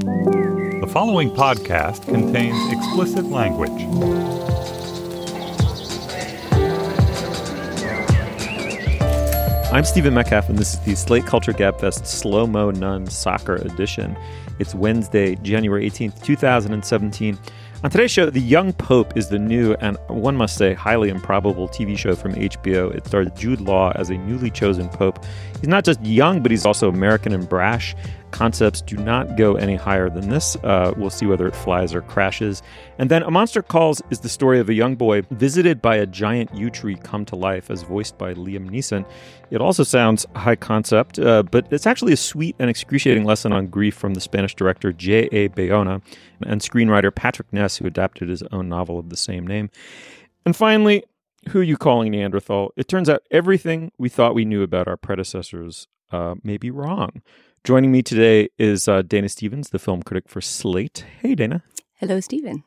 The following podcast contains explicit language. I'm Stephen Metcalf, and this is the Slate Culture Gabfest Slow Mo Nun Soccer Edition. It's Wednesday, January 18th, 2017. On today's show, The Young Pope is the new and one must say highly improbable TV show from HBO. It stars Jude Law as a newly chosen pope. He's not just young, but he's also American and brash. Concepts do not go any higher than this. Uh, we'll see whether it flies or crashes. And then A Monster Calls is the story of a young boy visited by a giant yew tree come to life, as voiced by Liam Neeson. It also sounds high concept, uh, but it's actually a sweet and excruciating lesson on grief from the Spanish director J.A. Bayona and screenwriter Patrick Ness, who adapted his own novel of the same name. And finally, who are you calling Neanderthal? It turns out everything we thought we knew about our predecessors uh, may be wrong. Joining me today is uh, Dana Stevens, the film critic for Slate. Hey, Dana. Hello, Stephen.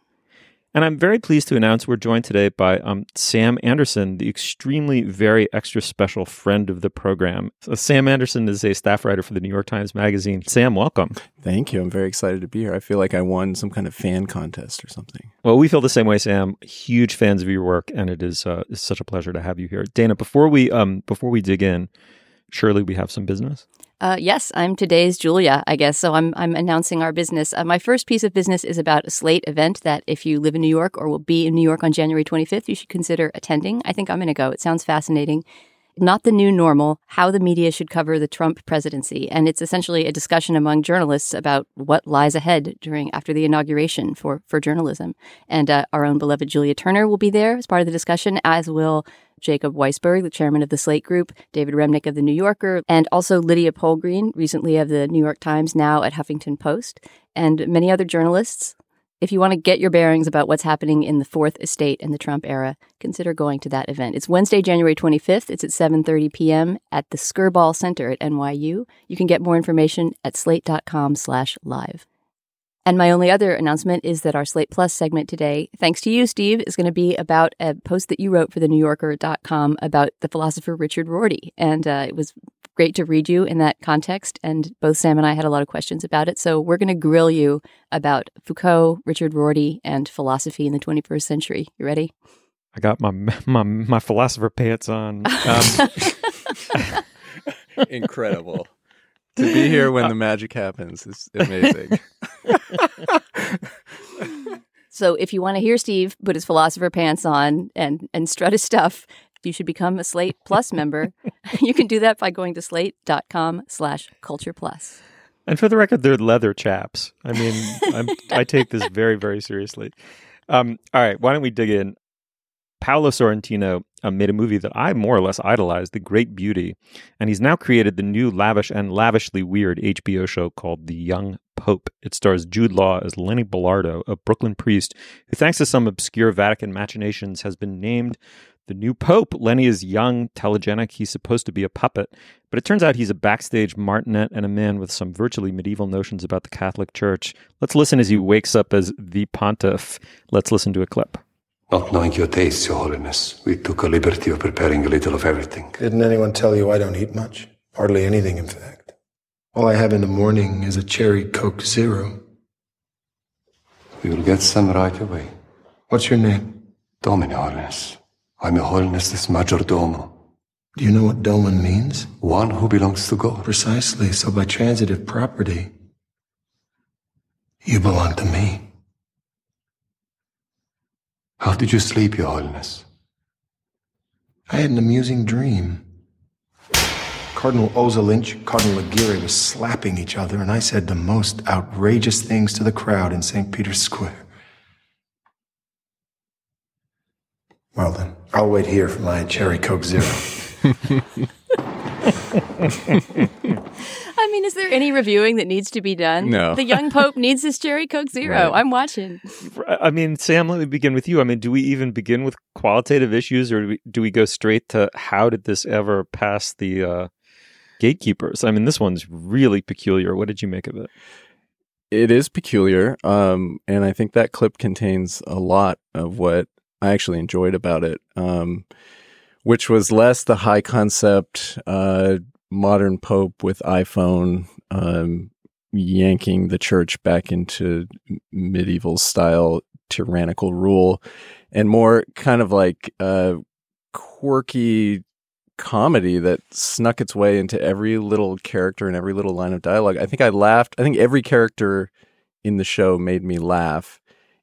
And I'm very pleased to announce we're joined today by um, Sam Anderson, the extremely very extra special friend of the program. So Sam Anderson is a staff writer for the New York Times Magazine. Sam, welcome. Thank you. I'm very excited to be here. I feel like I won some kind of fan contest or something. Well, we feel the same way, Sam. Huge fans of your work, and it is uh, such a pleasure to have you here, Dana. Before we um, before we dig in, surely we have some business. Uh, yes, I'm today's Julia, I guess. So I'm I'm announcing our business. Uh, my first piece of business is about a Slate event that if you live in New York or will be in New York on January 25th, you should consider attending. I think I'm going to go. It sounds fascinating. Not the new normal, how the media should cover the Trump presidency. And it's essentially a discussion among journalists about what lies ahead during after the inauguration for, for journalism. And uh, our own beloved Julia Turner will be there as part of the discussion, as will Jacob Weisberg, the chairman of the Slate Group, David Remnick of the New Yorker, and also Lydia Polgreen, recently of the New York Times, now at Huffington Post, and many other journalists. If you want to get your bearings about what's happening in the fourth estate in the Trump era, consider going to that event. It's Wednesday, January 25th. It's at 7:30 p.m. at the Skirball Center at NYU. You can get more information at slate.com/live. And my only other announcement is that our Slate Plus segment today, thanks to you, Steve, is going to be about a post that you wrote for the New Yorker.com about the philosopher Richard Rorty. And uh, it was great to read you in that context. And both Sam and I had a lot of questions about it. So we're going to grill you about Foucault, Richard Rorty, and philosophy in the 21st century. You ready? I got my my, my philosopher pants on. Um, Incredible. to be here when the magic happens is amazing. So if you want to hear Steve put his philosopher pants on and, and strut his stuff, you should become a Slate Plus member. you can do that by going to slate.com slash culture plus. And for the record, they're leather chaps. I mean, I'm, I take this very, very seriously. Um, all right, why don't we dig in? Paolo Sorrentino uh, made a movie that I more or less idolized, The Great Beauty, and he's now created the new lavish and lavishly weird HBO show called The Young Pope. It stars Jude Law as Lenny Bellardo, a Brooklyn priest who, thanks to some obscure Vatican machinations, has been named the new pope. Lenny is young, telegenic. He's supposed to be a puppet, but it turns out he's a backstage martinet and a man with some virtually medieval notions about the Catholic Church. Let's listen as he wakes up as the pontiff. Let's listen to a clip. Not knowing your tastes, Your Holiness, we took a liberty of preparing a little of everything. Didn't anyone tell you I don't eat much? Hardly anything, in fact. All I have in the morning is a cherry Coke Zero. We will get some right away. What's your name? Domine, Holiness. I'm Your Holiness's majordomo. Do you know what Doman means? One who belongs to God. Precisely. So by transitive property, you belong to me. How did you sleep, Your Holiness? I had an amusing dream. Cardinal Ozolins, Cardinal Aguirre were slapping each other, and I said the most outrageous things to the crowd in St. Peter's Square. Well then, I'll wait here for my cherry Coke Zero. I mean, is there any reviewing that needs to be done? No. The young pope needs his cherry coke zero. Right. I'm watching. I mean, Sam, let me begin with you. I mean, do we even begin with qualitative issues, or do we, do we go straight to how did this ever pass the uh, gatekeepers? I mean, this one's really peculiar. What did you make of it? It is peculiar, um, and I think that clip contains a lot of what I actually enjoyed about it, um, which was less the high concept uh, modern pope with iPhone um, yanking the church back into medieval style tyrannical rule, and more kind of like uh, quirky comedy that snuck its way into every little character and every little line of dialogue. I think I laughed. I think every character in the show made me laugh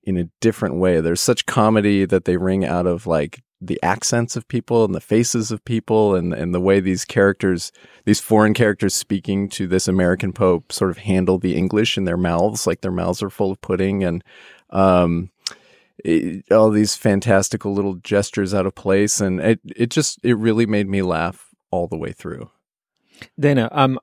in a different way. There's such comedy that they wring out of like the accents of people and the faces of people and and the way these characters these foreign characters speaking to this American Pope sort of handle the English in their mouths like their mouths are full of pudding and um it, all these fantastical little gestures out of place and it it just it really made me laugh all the way through. Dana, um,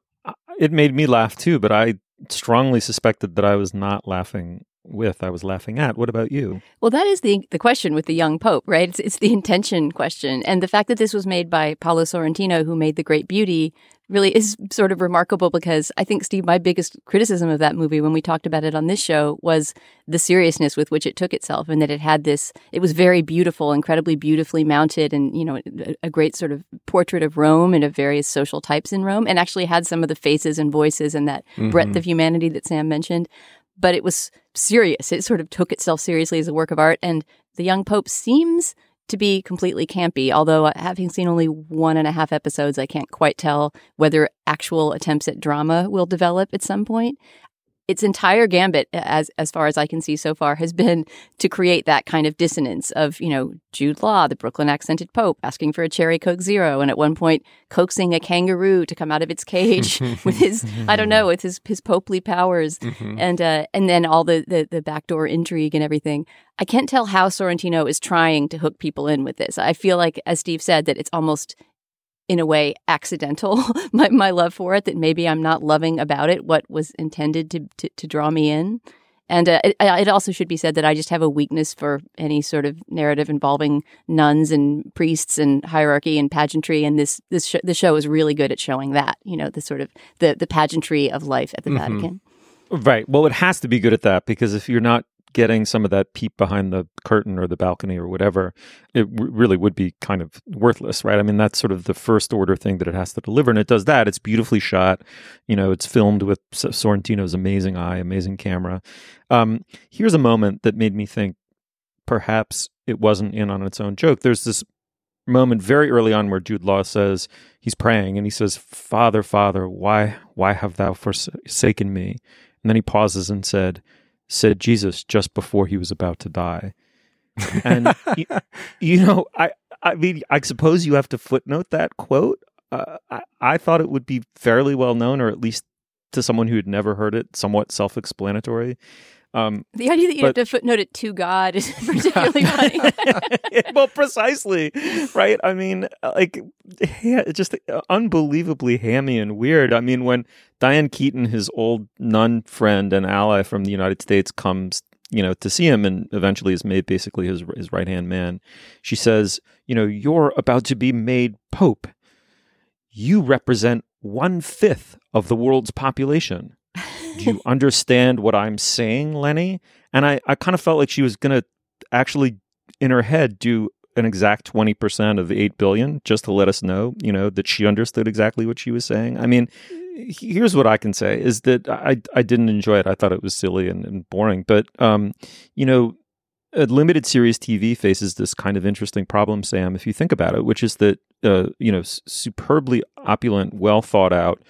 it made me laugh too, but I strongly suspected that I was not laughing with, I was laughing at. What about you? Well, that is the the question with the young pope, right? It's, it's the intention question, and the fact that this was made by Paolo Sorrentino, who made The Great Beauty, really is sort of remarkable because I think Steve, my biggest criticism of that movie when we talked about it on this show was the seriousness with which it took itself, and that it had this. It was very beautiful, incredibly beautifully mounted, and you know, a, a great sort of portrait of Rome and of various social types in Rome, and actually had some of the faces and voices and that mm-hmm. breadth of humanity that Sam mentioned but it was serious. It sort of took itself seriously as a work of art. And The Young Pope seems to be completely campy, although uh, having seen only one and a half episodes, I can't quite tell whether actual attempts at drama will develop at some point. Its entire gambit, as as far as I can see so far, has been to create that kind of dissonance of, you know, Jude Law, the Brooklyn accented Pope, asking for a cherry Coke Zero, and at one point coaxing a kangaroo to come out of its cage with his, I don't know, with his his popely powers, and uh, and then all the, the the backdoor intrigue and everything. I can't tell how Sorrentino is trying to hook people in with this. I feel like, as Steve said, that it's almost in a way accidental my, my love for it that maybe i'm not loving about it what was intended to, to, to draw me in. And uh, it, it also should be said that i just have a weakness for any sort of narrative involving nuns and priests and hierarchy and pageantry. And this this sh- the show is really good at showing that you know the sort of the the pageantry of life at the vatican. Right. Well, it has to be good at that because if you're not getting some of that peep behind the curtain or the balcony or whatever, it w- really would be kind of worthless, right? I mean, that's sort of the first order thing that it has to deliver, and it does that. It's beautifully shot. You know, it's filmed with Sorrentino's amazing eye, amazing camera. Um, here's a moment that made me think perhaps it wasn't in on its own joke. There's this moment very early on where Jude Law says he's praying and he says, "Father, Father, why why have thou forsaken me?" And then he pauses and said, "said Jesus just before he was about to die." And you, you know, I I mean, I suppose you have to footnote that quote. Uh, I, I thought it would be fairly well known, or at least to someone who had never heard it, somewhat self-explanatory. Um, the idea that you But- have to footnote it to god is particularly funny well, precisely, right? I mean, like, yeah, just unbelievably hammy and weird. I mean, when Diane Keaton, his old nun friend and ally from the United States, comes, you know, to see him and eventually is made basically his his right hand man, she says, you know, you're about to be made pope. You represent one fifth of the world's population. Do you understand what I'm saying, Lenny? And I, I kind of felt like she was going to actually, in her head, do an exact 20% of the 8 billion just to let us know, you know, that she understood exactly what she was saying. I mean, here's what I can say is that I, I didn't enjoy it. I thought it was silly and, and boring. But, um, you know, limited series TV faces this kind of interesting problem, Sam, if you think about it, which is that, uh, you know, superbly opulent, well thought out,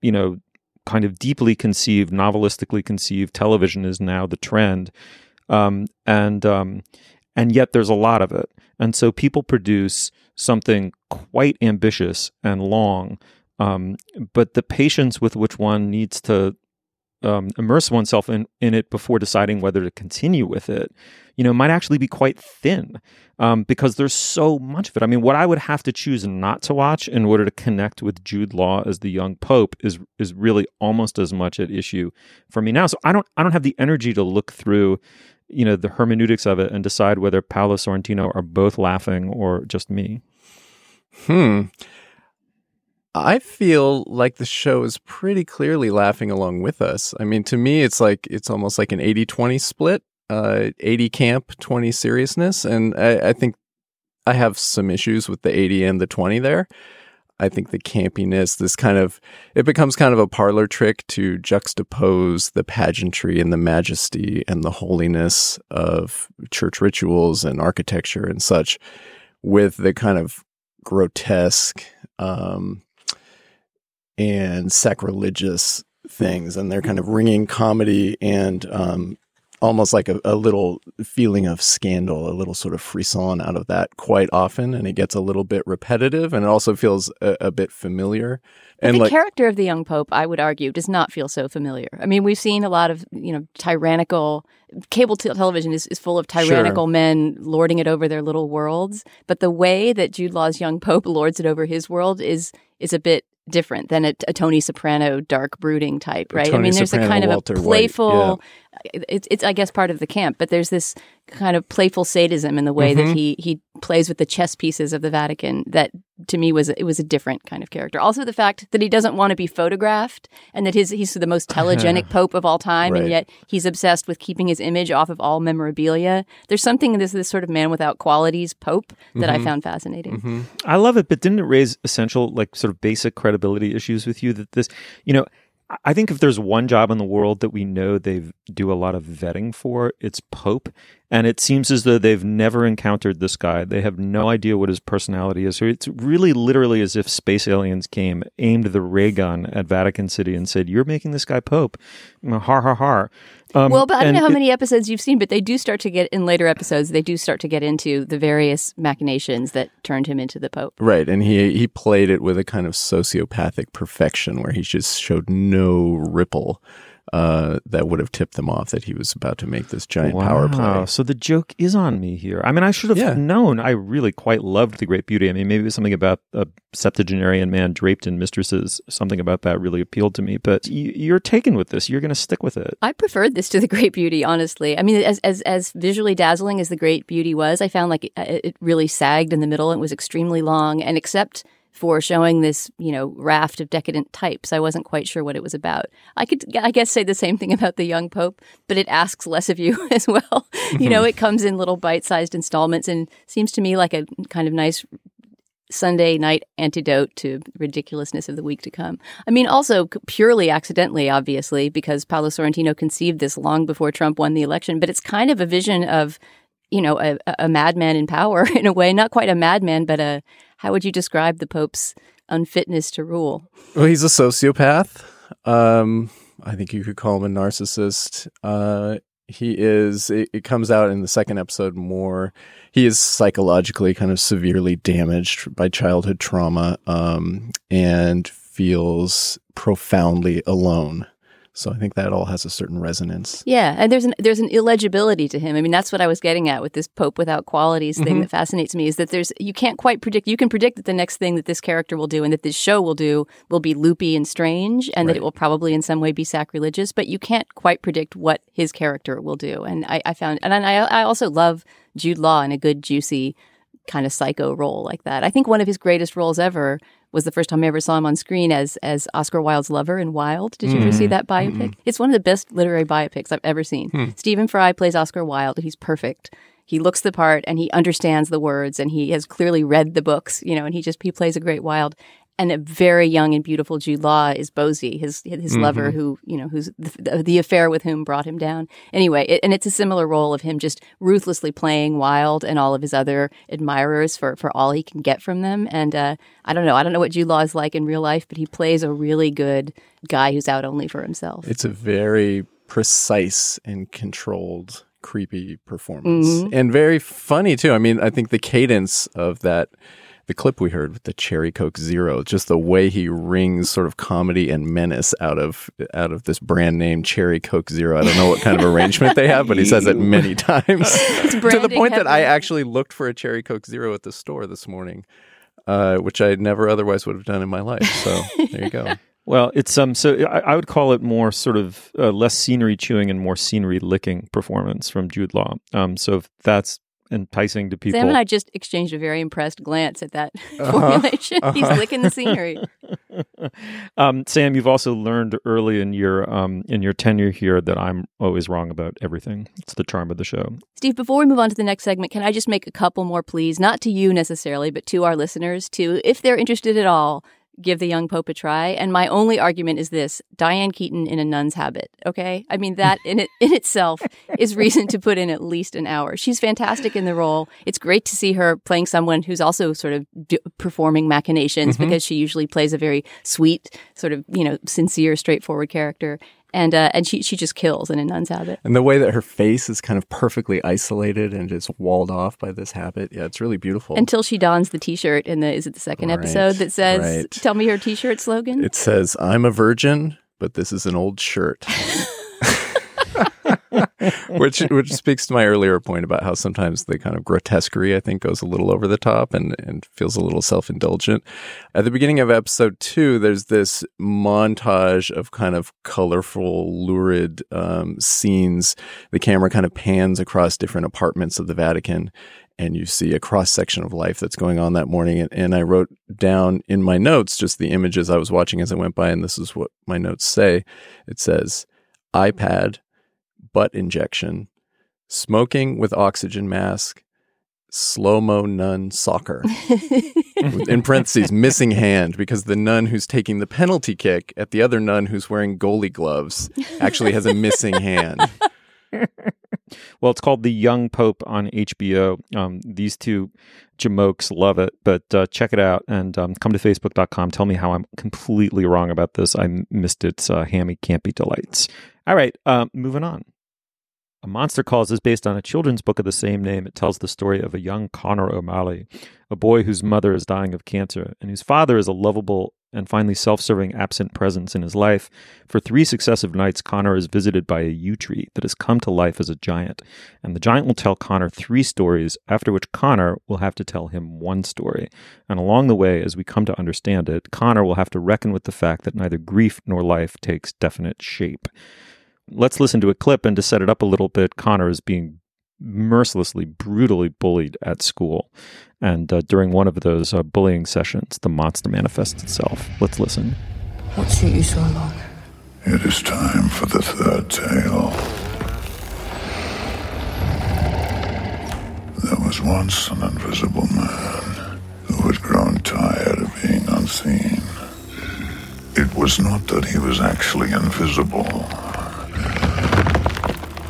you know, kind of deeply conceived, novelistically conceived television is now the trend, um, and um, and yet there's a lot of it, and so people produce something quite ambitious and long, um, but the patience with which one needs to um, immerse oneself in, in it before deciding whether to continue with it, you know, might actually be quite thin um, because there's so much of it. I mean, what I would have to choose not to watch in order to connect with Jude Law as the young Pope is is really almost as much at issue for me now. So I don't I don't have the energy to look through, you know, the hermeneutics of it and decide whether Paolo Sorrentino are both laughing or just me. Hmm. I feel like the show is pretty clearly laughing along with us. I mean, to me, it's like it's almost like an 80 20 split uh, 80 camp, 20 seriousness. And I, I, think I have some issues with the 80 and the 20 there. I think the campiness, this kind of, it becomes kind of a parlor trick to juxtapose the pageantry and the majesty and the holiness of church rituals and architecture and such with the kind of grotesque, um, and sacrilegious things, and they're kind of ringing comedy and um, almost like a, a, little feeling of scandal, a little sort of frisson out of that quite often, and it gets a little bit repetitive, and it also feels a, a bit familiar. And the like, character of the young pope, I would argue, does not feel so familiar. I mean, we've seen a lot of you know tyrannical cable t- television is, is full of tyrannical sure. men lording it over their little worlds, but the way that Jude Law's young pope lords it over his world is is a bit different than a, a, Tony Soprano dark brooding type, right? I mean, there's Soprano, a kind of Walter a playful. It's, it's I guess part of the camp, but there's this kind of playful sadism in the way mm-hmm. that he he plays with the chess pieces of the Vatican. That to me was it was a different kind of character. Also, the fact that he doesn't want to be photographed and that his he's the most telegenic pope of all time, Right. and yet he's obsessed with keeping his image off of all memorabilia. There's something in this this sort of man without qualities pope that Mm-hmm. I found fascinating. I love it, but didn't it raise essential, like, sort of basic credibility issues with you that this, you know, I- think if there's one job in the world that we know they do a lot of vetting for, it's Pope. And it seems as though they've never encountered this guy. They have no idea what his personality is. So it's really literally as if space aliens came, aimed the ray gun at Vatican City and said, You're making this guy Pope. Har, har, har. Um, Well, but I don't know how it- many episodes you've seen, but they do start to get in later episodes. They do start to get into the various machinations that turned him into the Pope. Right, and he he played it with a kind of sociopathic perfection, where he just showed no ripple uh, that would have tipped them off that he was about to make this giant power play. So the joke is on me here. I mean, I should have Yeah. known. I really quite loved The Great Beauty. I mean, maybe it was something about a septuagenarian man draped in mistresses. Something about that really appealed to me. But you, you're taken with this. You're going to stick with it. I preferred this to the Great Beauty, honestly. I mean, as as as visually dazzling as the Great Beauty was, I found like it, it really sagged in the middle and was extremely long. And except for showing this, you know, raft of decadent types, I wasn't quite sure what it was about. I could, I guess, say the same thing about the young Pope, but it asks less of you as well. you know, hmm. it comes in little bite-sized installments and seems to me like a kind of nice Sunday night antidote to ridiculousness of the week to come. I mean, also purely accidentally, obviously, because Paolo Sorrentino conceived this long before Trump won the election. But it's kind of a vision of, you know, a, a madman in power in a way. Not quite a madman, but a how would you describe the Pope's unfitness to rule? Well, he's a sociopath. Um, I think you could call him a narcissist. Uh, he is. It, it comes out in the second episode more. He is psychologically kind of severely damaged by childhood trauma, um, and feels profoundly alone. So I think that all has a certain resonance. Yeah, and there's an there's an illegibility to him. I mean, that's what I was getting at with this Pope without qualities thing mm-hmm. that fascinates me is that there's you can't quite predict. You can predict that the next thing that this character will do and that this show will do will be loopy and strange, and that it will probably in some way be sacrilegious. But you can't quite predict what his character will do. And I, I found, and I I also love Jude Law in a good juicy kind of psycho role like that. I think one of his greatest roles ever was the first time I ever saw him on screen as as Oscar Wilde's lover in Wilde. Did you ever see mm-hmm. that biopic? Mm-hmm. It's one of the best literary biopics I've ever seen. Hmm. Stephen Fry plays Oscar Wilde, he's perfect. He looks the part and he understands the words and he has clearly read the books, you know, and he just he plays a great Wilde. And a very young and beautiful Jude Law is Bosie, his his lover, who you know, who's the, the affair with whom brought him down. Anyway, it, and it's a similar role of him just ruthlessly playing Wilde and all of his other admirers for for all he can get from them. And uh, I don't know, I don't know what Jude Law is like in real life, but he plays a really good guy who's out only for himself. It's a very precise and controlled, creepy performance, Mm-hmm. and very funny too. I mean, I think the cadence of that the clip we heard with the Cherry Coke Zero, just the way he wrings sort of comedy and menace out of out of this brand name Cherry Coke Zero. I don't know what kind of arrangement they have, but he says it many times to the branding point that I actually looked for a Cherry Coke Zero at the store this morning, uh, which I never otherwise would have done in my life. So there you go. Well, it's um. So I, I would call it more sort of uh, less scenery chewing and more scenery licking performance from Jude Law. Um. So if that's enticing to people. Sam and I just exchanged a very impressed glance at that Uh-huh. formulation. He's licking the scenery. um, Sam, you've also learned early in your um in your tenure here that I'm always wrong about everything. It's the charm of the show. Steve, before we move on to the next segment, can I just make a couple more pleas, not to you necessarily, but to our listeners, to, if they're interested at all, give the young pope a try. And my only argument is this Diane Keaton in a nun's habit. Okay. I mean, that in it in itself is reason to put in at least an hour. She's fantastic in the role. It's great to see her playing someone who's also sort of d- performing machinations mm-hmm. because she usually plays a very sweet, sort of, you know, sincere, straightforward character. And uh, and she she just kills in a nun's habit. And the way that her face is kind of perfectly isolated and just walled off by this habit. Yeah, it's really beautiful. Until she dons the T-shirt in the is it the second Right, episode that says right. "Tell me your T-shirt slogan." It says, I'm a virgin, but this is an old shirt. which which speaks to my earlier point about how sometimes the kind of grotesquerie I think goes a little over the top and, and feels a little self indulgent. At the beginning of episode two, there's this montage of kind of colorful, lurid um, scenes. The camera kind of pans across different apartments of the Vatican and you see a cross section of life that's going on that morning. And, and I wrote down in my notes just the images I was watching as I went by, and this is what my notes say. It says iPad, butt injection, smoking with oxygen mask, slow mo nun soccer. in parentheses, missing hand because the nun who's taking the penalty kick at the other nun who's wearing goalie gloves actually has a missing hand. Well, it's called The Young Pope on HBO. Um, these two jamokes love it, but uh, check it out and um, come to facebook.com. Tell me how I'm completely wrong about this. I missed its uh, hammy campy delights. All right, um, moving on. A Monster Calls is based on a children's book of the same name. It tells the story of a young Connor O'Malley, a boy whose mother is dying of cancer and whose father is a lovable and finally self serving absent presence in his life. For three successive nights, Connor is visited by a yew tree that has come to life as a giant. And the giant will tell Connor three stories, after which Connor will have to tell him one story. And along the way, as we come to understand it, Connor will have to reckon with the fact that neither grief nor life takes definite shape. Let's listen to a clip, and to set it up a little bit, Connor is being mercilessly, brutally bullied at school. And uh, during one of those uh, bullying sessions, the monster manifests itself. Let's listen. What took you so long? It is time for the third tale. There was once an invisible man who had grown tired of being unseen. It was not that he was actually invisible.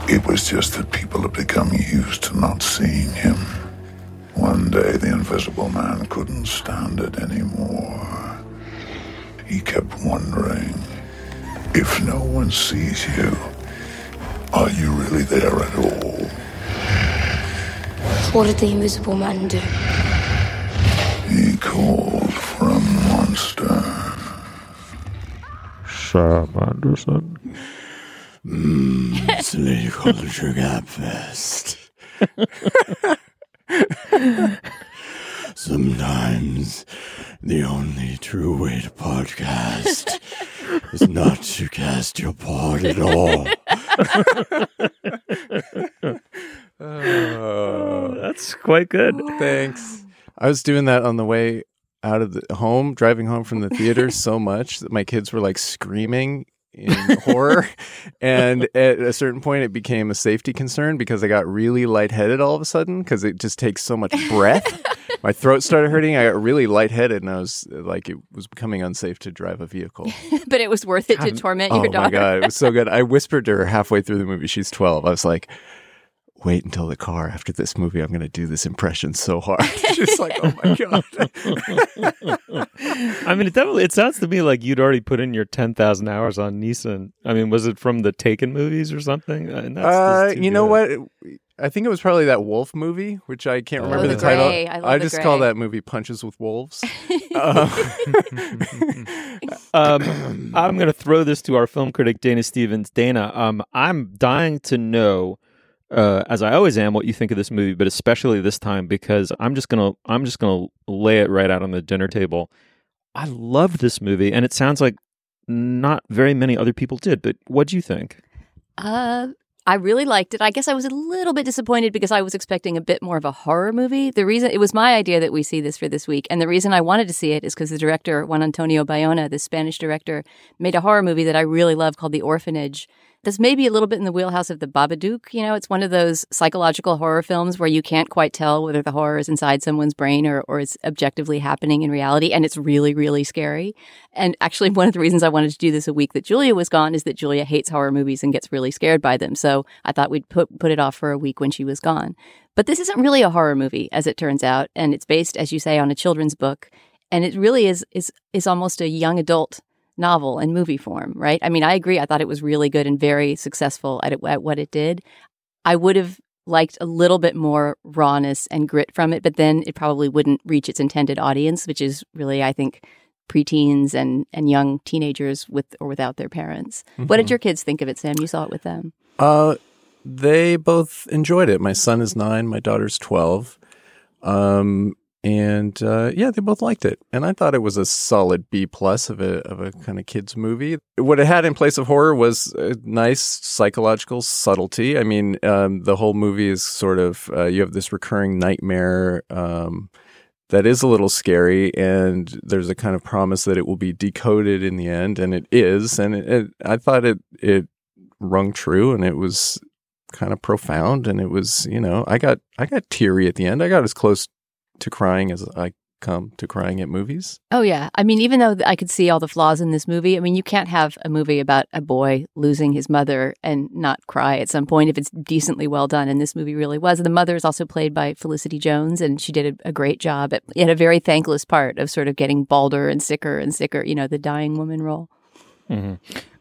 It was just that people had become used to not seeing him. One day, the invisible man couldn't stand it anymore. He kept wondering if no one sees you, are you really there at all? What did the invisible man do? He called for a monster. Sam Anderson. Mmm, Slay Culture Gap Fest. Sometimes the only true way to podcast is not to cast your pod at all. Oh, That's quite good. thanks. I was doing that on the way out of the home, driving home from the theater so much that my kids were like screaming in horror. And at a certain point, it became a safety concern because I got really lightheaded all of a sudden because it just takes so much breath. my throat started hurting. I got really lightheaded and I was like, it was becoming unsafe to drive a vehicle. but it was worth it to torment oh your daughter. Oh my God. It was so good. I whispered to her halfway through the movie. She's 12. I was like, wait until the car after this movie. I'm going to do this impression so hard. She's like, oh my God. I mean, it definitely it sounds to me like you'd already put in your ten thousand hours on Neeson. I mean, was it from the Taken movies or something? Uh, and that's Uh, you know good. what? I think it was probably that wolf movie, which I can't Oh, remember the the title. Grey. I love the just call that movie Punches with Wolves. Uh, Um, I'm going to throw this to our film critic Dana Stevens. Dana, um, I'm dying to know, uh, as I always am, what you think of this movie, but especially this time because I'm just gonna I'm just gonna lay it right out on the dinner table. I love this movie, and it sounds like not very many other people did. But what do you think? Uh, I really liked it. I guess I was a little bit disappointed because I was expecting a bit more of a horror movie. The reason it was my idea that we see this for this week, and the reason I wanted to see it is because the director Juan Antonio Bayona, the Spanish director, made a horror movie that I really love called The Orphanage. That's maybe a little bit in the wheelhouse of the Babadook. You know, it's one of those psychological horror films where you can't quite tell whether the horror is inside someone's brain or, or is objectively happening in reality. And it's really, really scary. And actually, one of the reasons I wanted to do this a week that Julia was gone is that Julia hates horror movies and gets really scared by them. So I thought we'd put, put it off for a week when she was gone. But this isn't really a horror movie, as it turns out. And it's based, as you say, on a children's book. And it really is, is, is almost a young adult novel and movie form, right? I mean, I agree. I thought it was really good and very successful at, it, at what it did. I would have liked a little bit more rawness and grit from it, but then it probably wouldn't reach its intended audience, which is really, I think, preteens and, and young teenagers with or without their parents. What did your kids think of it, Sam? You saw it with them. Uh, they both enjoyed it. My son is nine, my daughter's 12. Um, and uh, yeah, they both liked it, and I thought it was a solid B plus of a of a kind of kids movie. What it had in place of horror was a nice psychological subtlety. I mean, um, the whole movie is sort of uh, you have this recurring nightmare um, that is a little scary, and there's a kind of promise that it will be decoded in the end, and it is. And it, it, I thought it it rung true, and it was kind of profound, and it was you know I got I got teary at the end. I got as close to crying as I come to crying at movies. Oh yeah, I mean, even though I could see all the flaws in this movie, I mean, you can't have a movie about a boy losing his mother and not cry at some point if it's decently well done. And this movie really was. And the mother is also played by Felicity Jones, and she did a, a great job. at, had a very thankless part of sort of getting balder and sicker and sicker. You know, the dying woman role.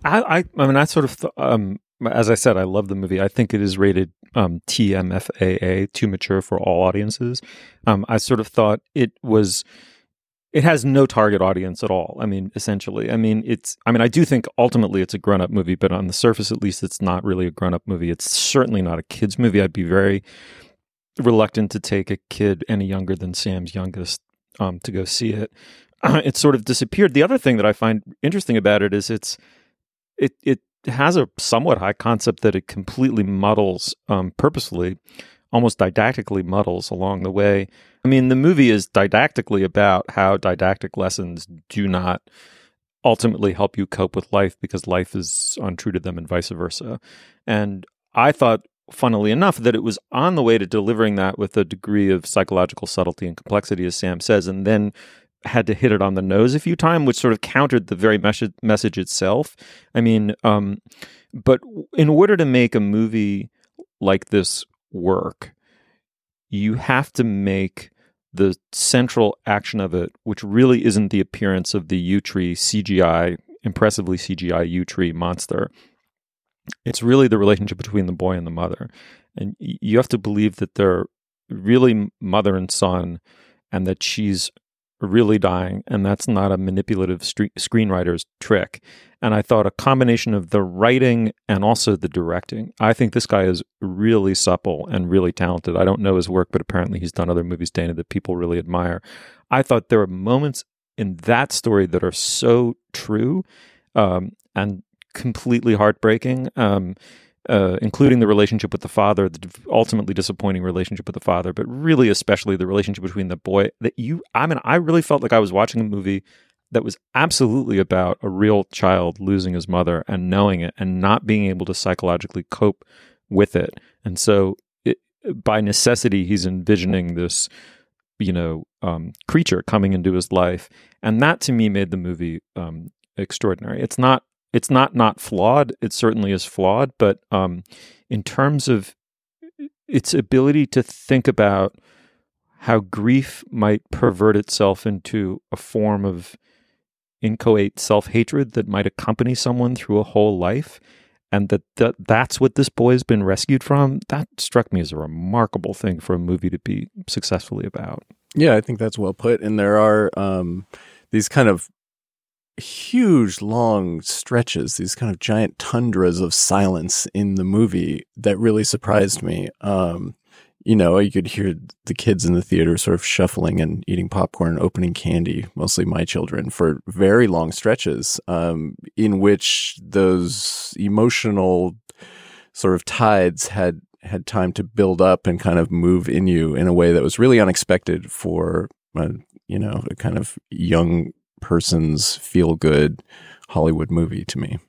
I, I, I mean, I sort of, th- um, as I said, I love the movie. I think it is rated um, TMFAA, too mature for all audiences. Um, I sort of thought it was, it has no target audience at all. I mean, essentially, I mean, it's, I mean, I do think ultimately it's a grown up movie, but on the surface, at least, it's not really a grown up movie. It's certainly not a kids movie. I'd be very reluctant to take a kid any younger than Sam's youngest um, to go see it. it sort of disappeared. The other thing that I find interesting about it is it's it it has a somewhat high concept that it completely muddles um, purposefully, almost didactically muddles along the way. I mean, the movie is didactically about how didactic lessons do not ultimately help you cope with life because life is untrue to them and vice versa. And I thought, funnily enough, that it was on the way to delivering that with a degree of psychological subtlety and complexity, as Sam says, and then had to hit it on the nose a few times, which sort of countered the very mes- message itself. I mean, um, but in order to make a movie like this work, you have to make the central action of it, which really isn't the appearance of the yew tree CGI, impressively CGI yew tree monster. It's really the relationship between the boy and the mother. And you have to believe that they're really mother and son and that she's really dying, and that's not a manipulative screenwriter's trick. And I thought a combination of the writing and also the directing. I think this guy is really supple and really talented. I don't know his work, but apparently he's done other movies, Dana, that people really admire. I thought there were moments in that story that are so true um, and completely heartbreaking. Um, uh, including the relationship with the father, the ultimately disappointing relationship with the father, but really especially the relationship between the boy. That you, I mean, I really felt like I was watching a movie that was absolutely about a real child losing his mother and knowing it and not being able to psychologically cope with it. And so, it, by necessity, he's envisioning this, you know, um, creature coming into his life, and that to me made the movie um, extraordinary. It's not it's not not flawed. It certainly is flawed, but um, in terms of its ability to think about how grief might pervert itself into a form of inchoate self hatred that might accompany someone through a whole life, and that, that that's what this boy's been rescued from. That struck me as a remarkable thing for a movie to be successfully about. Yeah, I think that's well put. And there are um, these kind of huge, long stretches, these kind of giant tundras of silence in the movie that really surprised me. Um, you know, you could hear the kids in the theater sort of shuffling and eating popcorn, and opening candy, mostly my children, for very long stretches, um, in which those emotional sort of tides had had time to build up and kind of move in you in a way that was really unexpected for a, you know a kind of young person's feel good Hollywood movie to me.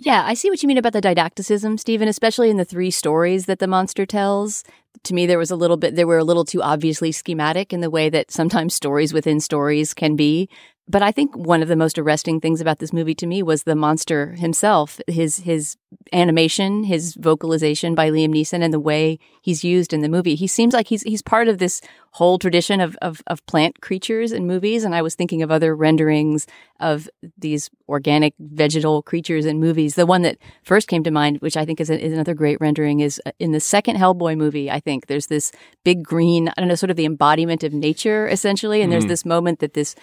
Yeah, I see what you mean about the didacticism, Stephen, especially in the three stories that the monster tells. To me, there was a little bit, they were a little too obviously schematic in the way that sometimes stories within stories can be. But I think one of the most arresting things about this movie to me was the monster himself, his his animation, his vocalization by Liam Neeson, and the way he's used in the movie. He seems like he's he's part of this whole tradition of of, of plant creatures in movies. And I was thinking of other renderings of these organic vegetal creatures in movies. The one that first came to mind, which I think is, a, is another great rendering, is uh, in the second Hellboy movie. I think there's this big green, I don't know, sort of the embodiment of nature essentially, and mm. there's this moment that this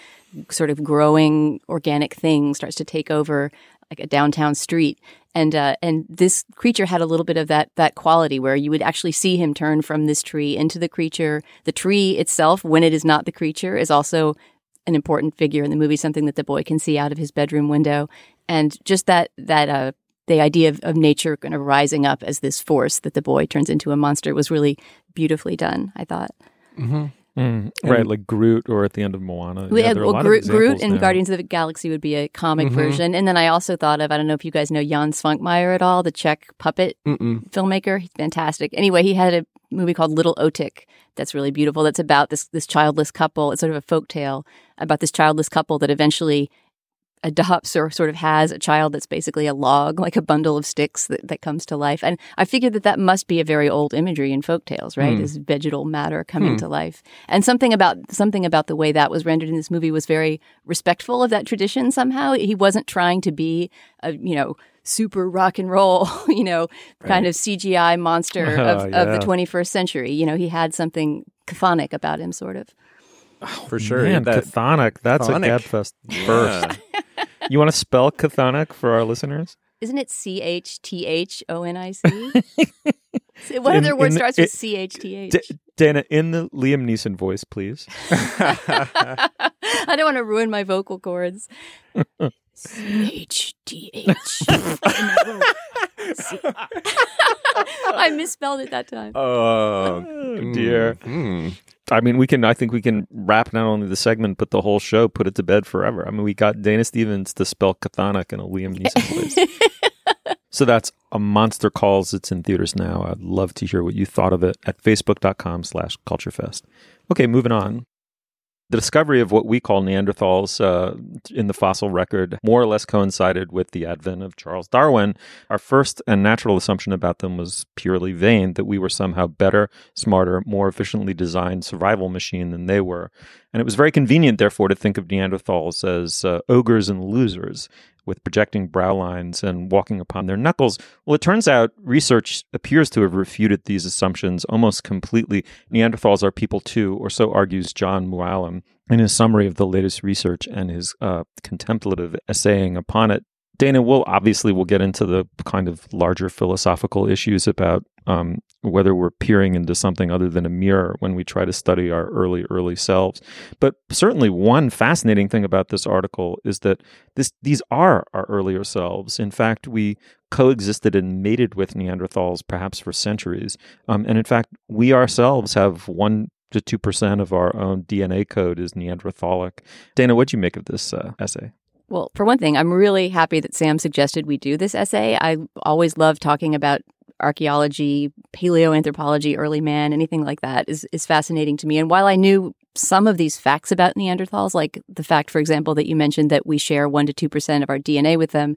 sort of growing organic thing starts to take over like a downtown street and uh, and this creature had a little bit of that that quality where you would actually see him turn from this tree into the creature. The tree itself, when it is not the creature, is also an important figure in the movie, something that the boy can see out of his bedroom window, and just that that uh, the idea of, of nature kind of rising up as this force that the boy turns into a monster was really beautifully done. I thought. Mm-hmm. Mm, right, like Groot or at the end of Moana. We, yeah, well, Groot, Groot in Guardians of the Galaxy would be a comic mm-hmm. version. And then I also thought of, I don't know if you guys know Jan Svankmajer at all, the Czech puppet Mm-mm. filmmaker. He's fantastic. Anyway, he had a movie called Little Otik that's really beautiful. That's about this this childless couple. It's sort of a folk tale about this childless couple that eventually adopts or sort of has a child that's basically a log, like a bundle of sticks that, that comes to life. And I figured that that must be a very old imagery in folk tales, right? Mm. Is vegetal matter coming mm. to life. And something about something about the way that was rendered in this movie was very respectful of that tradition somehow. He wasn't trying to be a, you know, super rock and roll, you know, right. kind of CGI monster of, yeah. of the 21st century. You know, he had something chthonic about him, sort of. Oh, For sure. Man, that, chthonic. That's chthonic. a Gabfest first. you want to spell chthonic for our listeners? Isn't it C H T H O N I C? What other word starts with C H T H? Dana, in the Liam Neeson voice, please. I don't want to ruin my vocal cords. C H T H. I misspelled it that time. Oh, oh dear. Mm. I mean, we can. I think we can wrap not only the segment but the whole show, put it to bed forever. I mean, we got Dana Stevens to spell chthonic in a Liam Neeson voice. so that's a monster calls. It's in theaters now. I'd love to hear what you thought of it at facebook.com/slash culturefest. Okay, moving on. The discovery of what we call Neanderthals uh, in the fossil record more or less coincided with the advent of Charles Darwin. Our first and natural assumption about them was purely vain that we were somehow better, smarter, more efficiently designed survival machine than they were. And it was very convenient, therefore, to think of Neanderthals as uh, ogres and losers with projecting brow lines and walking upon their knuckles. Well, it turns out research appears to have refuted these assumptions almost completely. Neanderthals are people too, or so argues John Mooallem in his summary of the latest research and his uh, contemplative essaying upon it. Dana, we'll obviously we'll get into the kind of larger philosophical issues about um, whether we're peering into something other than a mirror when we try to study our early, early selves. But certainly, one fascinating thing about this article is that this these are our earlier selves. In fact, we coexisted and mated with Neanderthals perhaps for centuries. Um, and in fact, we ourselves have one to two percent of our own DNA code is Neanderthalic. Dana, what do you make of this uh, essay? Well, for one thing, I'm really happy that Sam suggested we do this essay. I always love talking about archaeology, paleoanthropology, early man, anything like that is, is fascinating to me. And while I knew some of these facts about Neanderthals, like the fact, for example, that you mentioned that we share 1% to 2% of our DNA with them,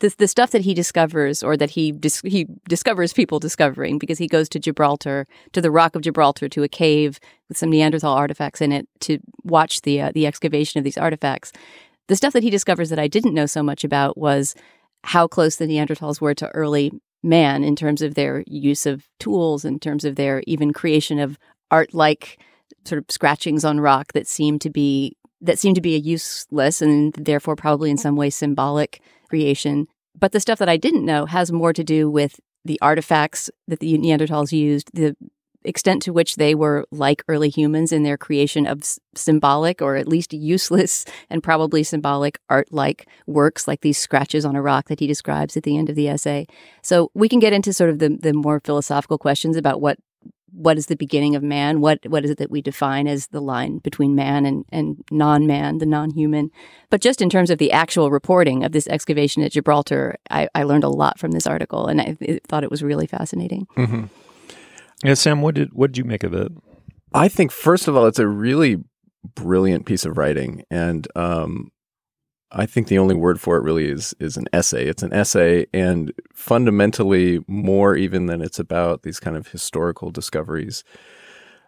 the, the stuff that he discovers or that he dis- he discovers people discovering because he goes to Gibraltar to the rock of Gibraltar to a cave with some Neanderthal artifacts in it to watch the uh, the excavation of these artifacts the stuff that he discovers that I didn't know so much about was how close the Neanderthals were to early man in terms of their use of tools, in terms of their even creation of art like sort of scratchings on rock that seem to be that seem to be a useless and therefore probably in some way symbolic creation. But the stuff that I didn't know has more to do with the artifacts that the Neanderthals used, the extent to which they were like early humans in their creation of s- symbolic or at least useless and probably symbolic art like works like these scratches on a rock that he describes at the end of the essay. So we can get into sort of the, the more philosophical questions about what what is the beginning of man? What what is it that we define as the line between man and, and non man, the non human? But just in terms of the actual reporting of this excavation at Gibraltar, I, I learned a lot from this article, and I, I thought it was really fascinating. Mm-hmm. Yeah, Sam, what did what did you make of it? I think first of all, it's a really brilliant piece of writing, and um, I think the only word for it really is is an essay. It's an essay, and fundamentally more even than it's about these kind of historical discoveries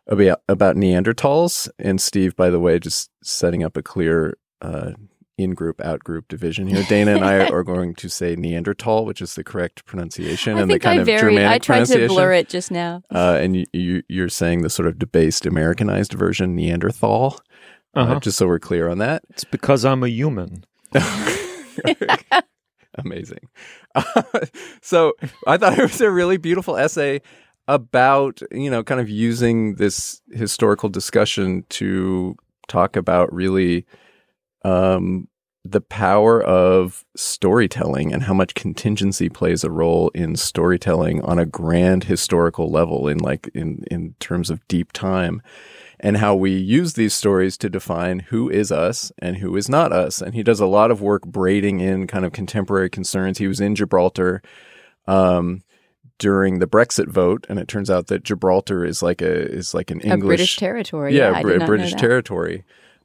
about about Neanderthals. And Steve, by the way, just setting up a clear uh, in group out group division here. Dana and I are going to say Neanderthal, which is the correct pronunciation I and think the kind I of varied. Germanic I tried to blur it just now. Uh, and you, you, you're saying the sort of debased Americanized version, Neanderthal. uh Uh-huh. just so we're clear on that. It's because I'm a human. Amazing. so I thought it was a really beautiful essay about, you know, kind of using this historical discussion to talk about really um, the power of storytelling and how much contingency plays a role in storytelling on a grand historical level in like in in terms of deep time and how we use these stories to define who is us and who is not us and he does a lot of work braiding in kind of contemporary concerns he was in Gibraltar um, during the Brexit vote, and it turns out that Gibraltar is like a is like an A English British territory. Yeah, I Br- did not know British territory.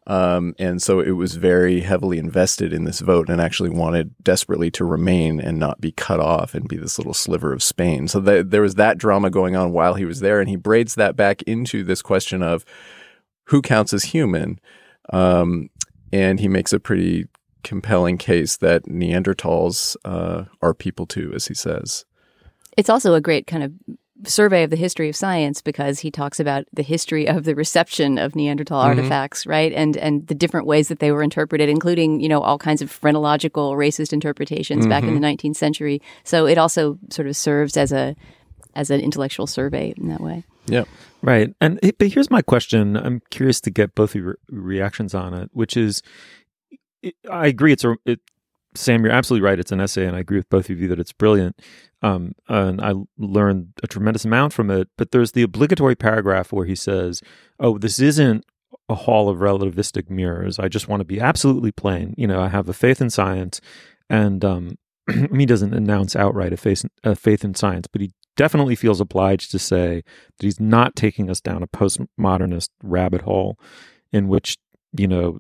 Um, and so it was very heavily invested in this vote and actually wanted desperately to remain and not be cut off and be this little sliver of Spain. So th- there was that drama going on while he was there. And he braids that back into this question of who counts as human. Um, and he makes a pretty compelling case that Neanderthals uh, are people too, as he says. It's also a great kind of survey of the history of science because he talks about the history of the reception of Neanderthal Mhm. artifacts, right? And and the different ways that they were interpreted, including, you know, all kinds of phrenological racist interpretations back in the mm-hmm. 19th century. So it also sort of serves as a as an intellectual survey in that way. Yeah. Right. And eh, but here's my question. I'm curious to get both of your reactions on it, which is eh, I agree it's a it, Sam, you're absolutely right. It's an essay, and I agree with both of you that it's brilliant. Um, and I learned a tremendous amount from it. But there's the obligatory paragraph where he says, "Oh, this isn't a hall of relativistic mirrors. I just want to be absolutely plain. You know, I have a faith in science, and um, he doesn't announce outright a faith, a faith in science, but he definitely feels obliged to say that he's not taking us down a postmodernist rabbit hole in which you know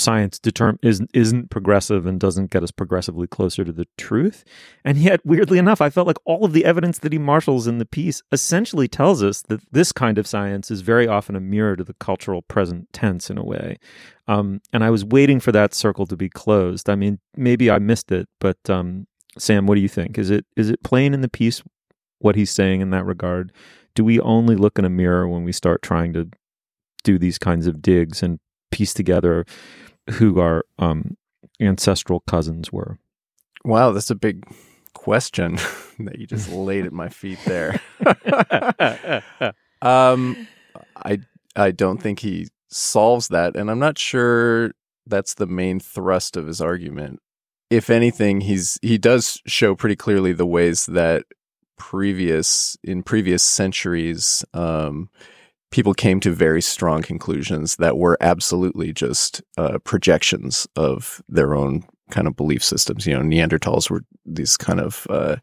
science determ- isn't isn't progressive and doesn't get us progressively closer to the truth. And yet, weirdly enough, I felt like all of the evidence that he marshals in the piece essentially tells us that this kind of science is very often a mirror to the cultural present tense in a way. Um, and I was waiting for that circle to be closed. I mean, maybe I missed it, but um, Sam, what do you think? Is it is it plain in the piece what he's saying in that regard? Do we only look in a mirror when we start trying to do these kinds of digs and piece together who our um, ancestral cousins were? Wow, that's a big question that you just laid at my feet there. um, I I don't think he solves that, and I'm not sure that's the main thrust of his argument. If anything, he's he does show pretty clearly the ways that previous in previous centuries um, people came to very strong conclusions that were absolutely just uh, projections of their own kind of belief systems. You know, Neanderthals were these kind of uh,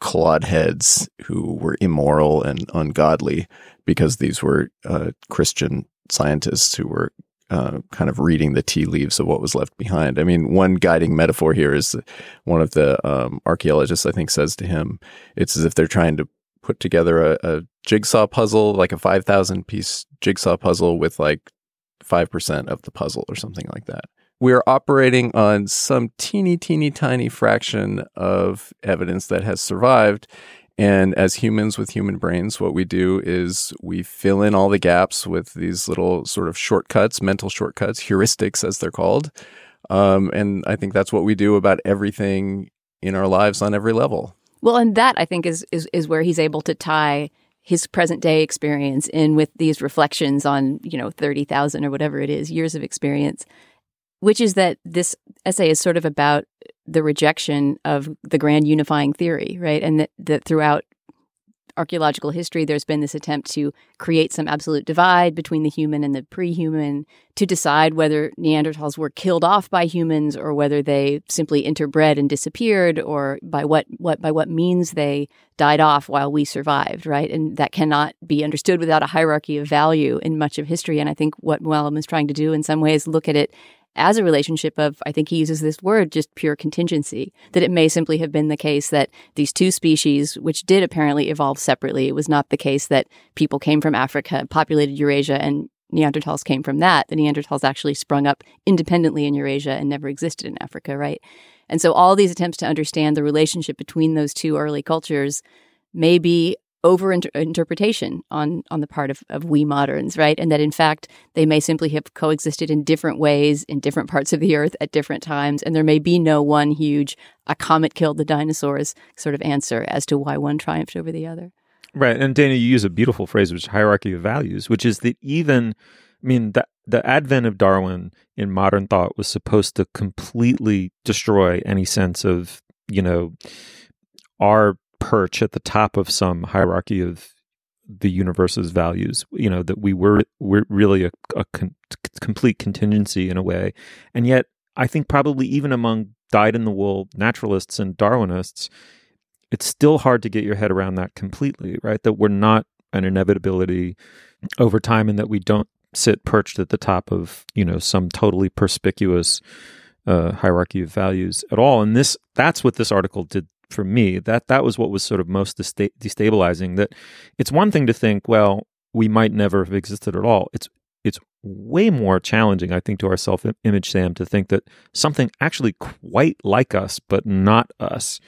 clod heads who were immoral and ungodly because these were uh, Christian scientists who were uh, kind of reading the tea leaves of what was left behind. I mean, one guiding metaphor here is one of the um, archaeologists, I think, says to him, it's as if they're trying to put together a, a jigsaw puzzle, like a 5,000 piece jigsaw puzzle with like 5% of the puzzle or something like that. we're operating on some teeny, teeny, tiny fraction of evidence that has survived. And as humans with human brains, what we do is we fill in all the gaps with these little sort of shortcuts, mental shortcuts, heuristics, as they're called. Um, and I think that's what we do about everything in our lives on every level. Well, and that I think is is, is where he's able to tie his present day experience in with these reflections on you know thirty thousand or whatever it is years of experience, which is that this essay is sort of about the rejection of the grand unifying theory, right? And that, that throughout archaeological history, there's been this attempt to create some absolute divide between the human and the pre human, to decide whether Neanderthals were killed off by humans or whether they simply interbred and disappeared, or by what, what, by what means they died off while we survived, right? And that cannot be understood without a hierarchy of value in much of history. And I think what Mooallem is trying to do in some ways look at it as a relationship of, I think he uses this word, just pure contingency, that it may simply have been the case that these two species, which did apparently evolve separately, it was not the case that people came from Africa, populated Eurasia, and Neanderthals came from that. The Neanderthals actually sprung up independently in Eurasia and never existed in Africa, right? And so all these attempts to understand the relationship between those two early cultures may be over interpretation on on the part of, of we moderns, right? And that in fact they may simply have coexisted in different ways in different parts of the earth at different times, and there may be no one huge a comet killed the dinosaurs sort of answer as to why one triumphed over the other. Right, and Dana, you use a beautiful phrase, which is hierarchy of values, which is that even, I mean, the the advent of Darwin in modern thought was supposed to completely destroy any sense of you know our perch at the top of some hierarchy of the universe's values you know that we were we're really a, a con- complete contingency in a way. And yet i think probably even among dyed in the wool naturalists and darwinists it's still hard to get your head around that completely right? That we're not an inevitability over time and that we don't sit perched at the top of you know some totally perspicuous uh, hierarchy of values at all. And this that's what this article did for me that that was what was sort of most destabilizing that it's one thing to think well we might never have existed at all. It's it's way more challenging i think to our self image sam to think that something actually quite like us but not us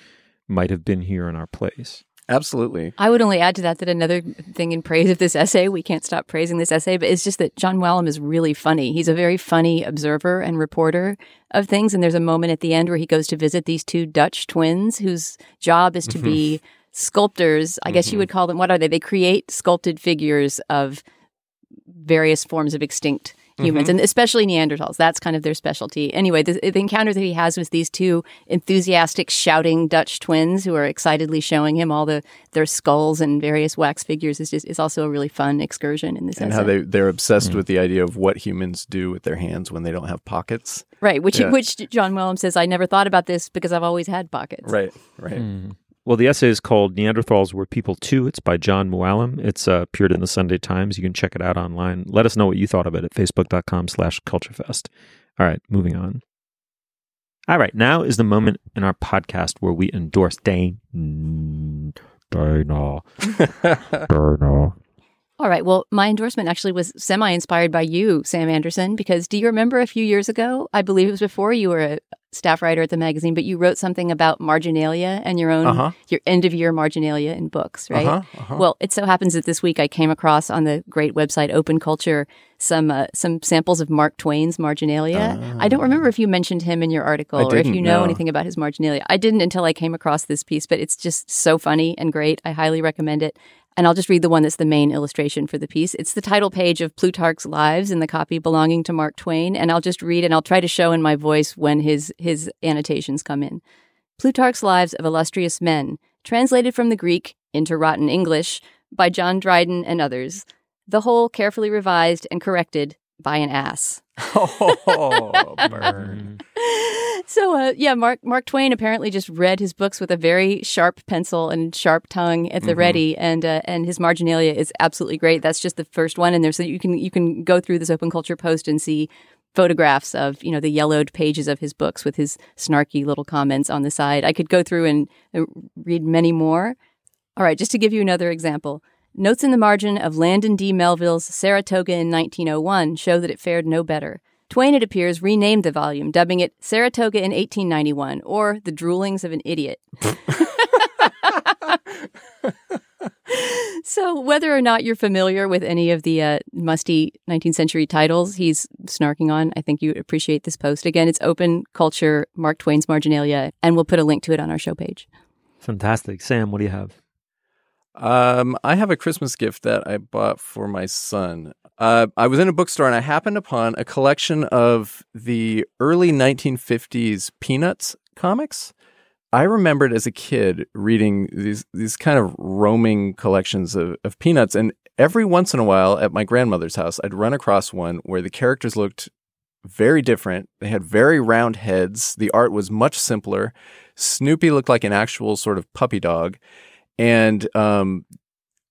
might have been here in our place Absolutely. I would only add to that that another thing in praise of this essay, we can't stop praising this essay, but it's just that John Mooallem is really funny. He's a very funny observer and reporter of things. And there's a moment at the end where he goes to visit these two Dutch twins whose job is to mm-hmm. be sculptors. I mm-hmm. guess you mm-hmm. would call them, what are they? They create sculpted figures of various forms of extinct humans, mm-hmm. and especially Neanderthals. That's kind of their specialty. Anyway, the, the, encounter that he has with these two enthusiastic, shouting Dutch twins who are excitedly showing him all the their skulls and various wax figures is just is also a really fun excursion in this. And essay. how they they're obsessed mm-hmm. with the idea of what humans do with their hands when they don't have pockets. Right, which yeah. which John Mooallem says I never thought about this because I've always had pockets. Right, right. Mm. Well, the essay is called Neanderthals Were People Too. It's by John Mooallem. It's uh, appeared in the Sunday Times. You can check it out online. Let us know what you thought of it at facebook.com slash culturefest. All right, moving on. All right, now is the moment in our podcast where we endorse Dane. Dana. Dana. All right. Well, my endorsement actually was semi inspired by you, Sam Anderson, because do you remember a few years ago? I believe it was before you were a staff writer at the magazine, but you wrote something about marginalia and your own uh-huh. your end of year marginalia in books, right? Uh-huh, uh-huh. Well, it so happens that this week I came across on the great website Open Culture some uh, some samples of Mark Twain's marginalia. I don't remember if you mentioned him in your article or if you know no. anything about his marginalia. I didn't until I came across this piece, but it's just so funny and great. I highly recommend it. And I'll just read the one that's the main illustration for the piece. It's the title page of Plutarch's Lives in the copy belonging to Mark Twain. And I'll just read and I'll try to show in my voice when his, his annotations come in. Plutarch's Lives of Illustrious Men, translated from the Greek into rotten English by John Dryden and others. The whole carefully revised and corrected by an ass. Oh, burn. so uh, yeah, Mark Mark Twain apparently just read his books with a very sharp pencil and sharp tongue at the mm-hmm. ready, and uh, and his marginalia is absolutely great. That's just the first one, in there, so you can you can go through this open culture post and see photographs of you know the yellowed pages of his books with his snarky little comments on the side. I could go through and uh, read many more. All right, just to give you another example. Notes in the margin of Landon D. Melville's Saratoga in 1901 show that it fared no better. Twain, it appears, renamed the volume, dubbing it Saratoga in 1891 or The Droolings of an Idiot. so, whether or not you're familiar with any of the uh, musty 19th century titles he's snarking on, I think you appreciate this post. Again, it's Open Culture, Mark Twain's Marginalia, and we'll put a link to it on our show page. Fantastic. Sam, what do you have? Um, I have a Christmas gift that I bought for my son. Uh, I was in a bookstore and I happened upon a collection of the early 1950s Peanuts comics. I remembered as a kid reading these these kind of roaming collections of, of Peanuts, and every once in a while at my grandmother's house, I'd run across one where the characters looked very different. They had very round heads. The art was much simpler. Snoopy looked like an actual sort of puppy dog. And um,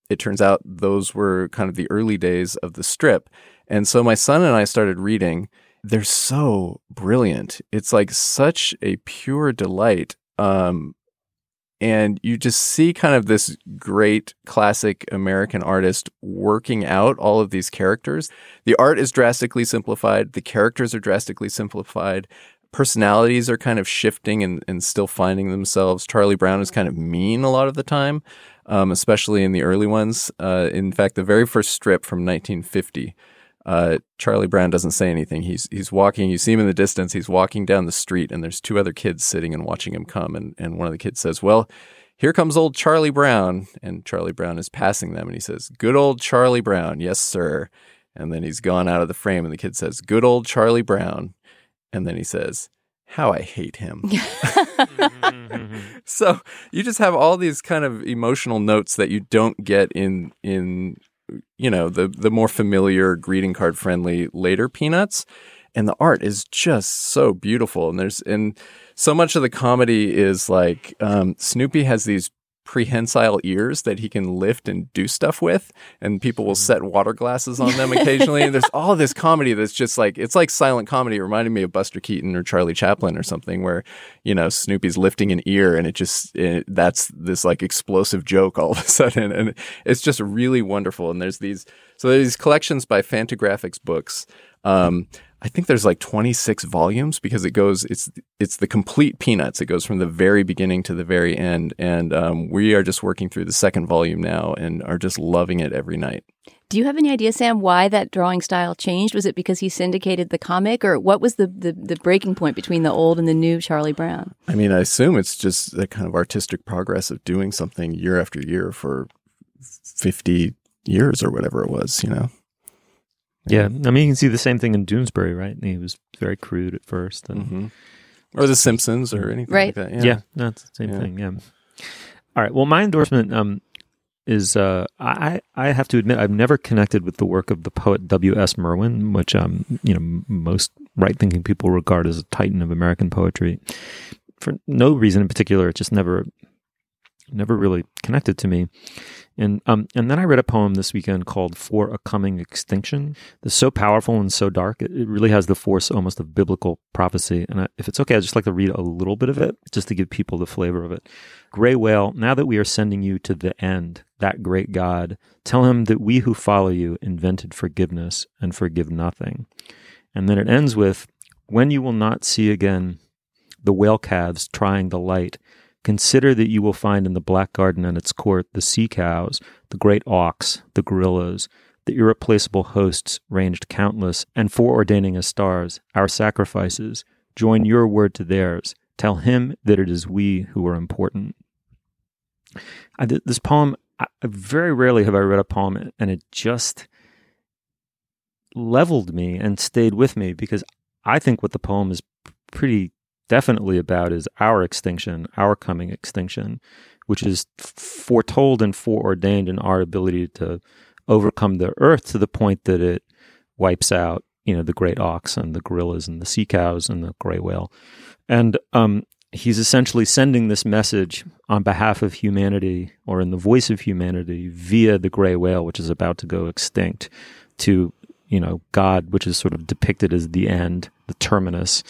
it turns out those were kind of the early days of the strip. And so my son and I started reading. They're so brilliant. It's like such a pure delight. Um, and you just see kind of this great classic American artist working out all of these characters. The art is drastically simplified, the characters are drastically simplified. Personalities are kind of shifting and, and still finding themselves. Charlie Brown is kind of mean a lot of the time, um, especially in the early ones. Uh, in fact, the very first strip from 1950 uh, Charlie Brown doesn't say anything. He's he's walking. You see him in the distance. He's walking down the street, and there's two other kids sitting and watching him come. And and one of the kids says, "Well, here comes old Charlie Brown." And Charlie Brown is passing them, and he says, "Good old Charlie Brown, yes sir." And then he's gone out of the frame, and the kid says, "Good old Charlie Brown," and then he says, "How I hate him." so you just have all these kind of emotional notes that you don't get in in you know the the more familiar greeting card friendly later peanuts. And the art is just so beautiful. And there's and so much of the comedy is like um, snoopy has these prehensile ears that he can lift and do stuff with and people will set water glasses on them occasionally. And there's all this comedy that's just like it's like silent comedy. Reminding me of buster keaton or charlie chaplin or something where you know snoopy's lifting an ear and it just it, that's this like explosive joke all of a sudden. And it's just really wonderful. And there's these so there's these collections by fantagraphics books. Um, I think there's like 26 volumes because it goes it's it's the complete peanuts. It goes from the very beginning to the very end, and um, we are just working through the second volume now and are just loving it every night. Do you have any idea, Sam, why that drawing style changed? Was it because he syndicated the comic, or what was the, the, the breaking point between the old and the new Charlie Brown? I mean, I assume it's just the kind of artistic progress of doing something year after year for 50 years or whatever it was, you know? Yeah. I mean, you can see the same thing in Doonesbury, right? He was very crude at first, and mm-hmm. or The Simpsons or anything right. like that. yeah, Yeah, that's the same Yeah. thing. Yeah. All right. Well, my endorsement um, is uh, I I have to admit I've never connected with the work of the poet W. S. Merwin, which um you know most right thinking people regard as a titan of American poetry. For no reason in particular, it just never never really connected to me. And um and then I read a poem this weekend called "For a Coming Extinction." It's so powerful and so dark. It, it really has the force almost of biblical prophecy. And I, if it's okay, I'd just like to read a little bit of it, just to give people the flavor of it. Gray whale, now that we are sending you to the end, that great God, tell him that we who follow you invented forgiveness and forgive nothing. And then it ends with, when you will not see again the whale calves trying the light, consider that you will find in the black garden and its court the sea cows, the great auks, the gorillas, the irreplaceable hosts ranged countless and foreordaining as stars, our sacrifices. Join your word to theirs. Tell him that it is we who are important. I this poem. I, very rarely have I read a poem and it just leveled me and stayed with me because I think what the poem is pretty definitely about is our extinction, our coming extinction, which is foretold and foreordained in our ability to overcome the earth to the point that it wipes out, you know, the great auks and the gorillas and the sea cows and the gray whale. And um, he's essentially sending this message on behalf of humanity or in the voice of humanity via the gray whale, which is about to go extinct, to, you know, God, which is sort of depicted as the end, the terminus.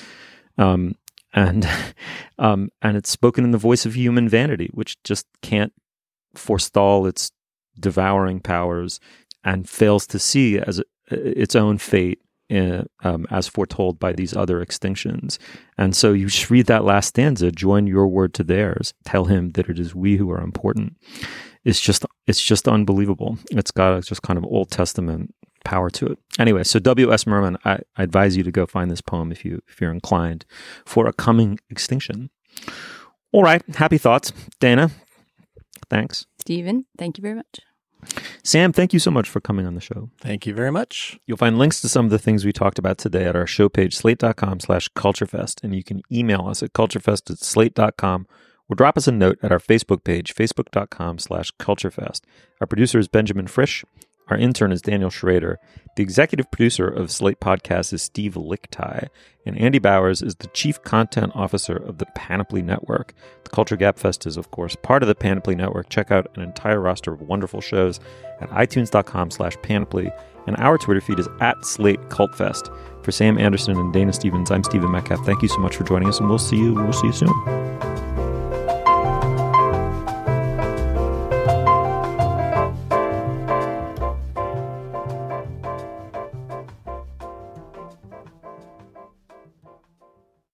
Um, and um, and it's spoken in the voice of human vanity, which just can't forestall its devouring powers and fails to see as its own fate uh, um, as foretold by these other extinctions. And so you just read that last stanza, join your word to theirs, tell him that it is we who are important. It's just it's just unbelievable. It's got a just kind of Old Testament power to it. Anyway, so W.S. Merwin, I, I advise you to go find this poem if you if you're inclined for a coming extinction. All right, happy thoughts, Dana. Thanks, Stephen. Thank you very much. Sam. Thank you so much for coming on the show. Thank you very much. You'll find links to some of the things we talked about today at our show page, slate.com slash culturefest. And you can email us at culturefest at slate.com or drop us a note at our Facebook page, facebook.com slash culturefest. Our producer is Benjamin Frisch. Our intern is Daniel Schrader. The executive producer of Slate Podcast is Steve Lickteig. And Andy Bowers is the chief content officer of the Panoply Network. The Culture Gabfest is, of course, part of the Panoply Network. Check out an entire roster of wonderful shows at itunes.com slash panoply. And our Twitter feed is at Slate Cult Fest. For Sam Anderson and Dana Stevens, I'm Stephen Metcalf. Thank you so much for joining us, and we'll see you. We'll see you soon.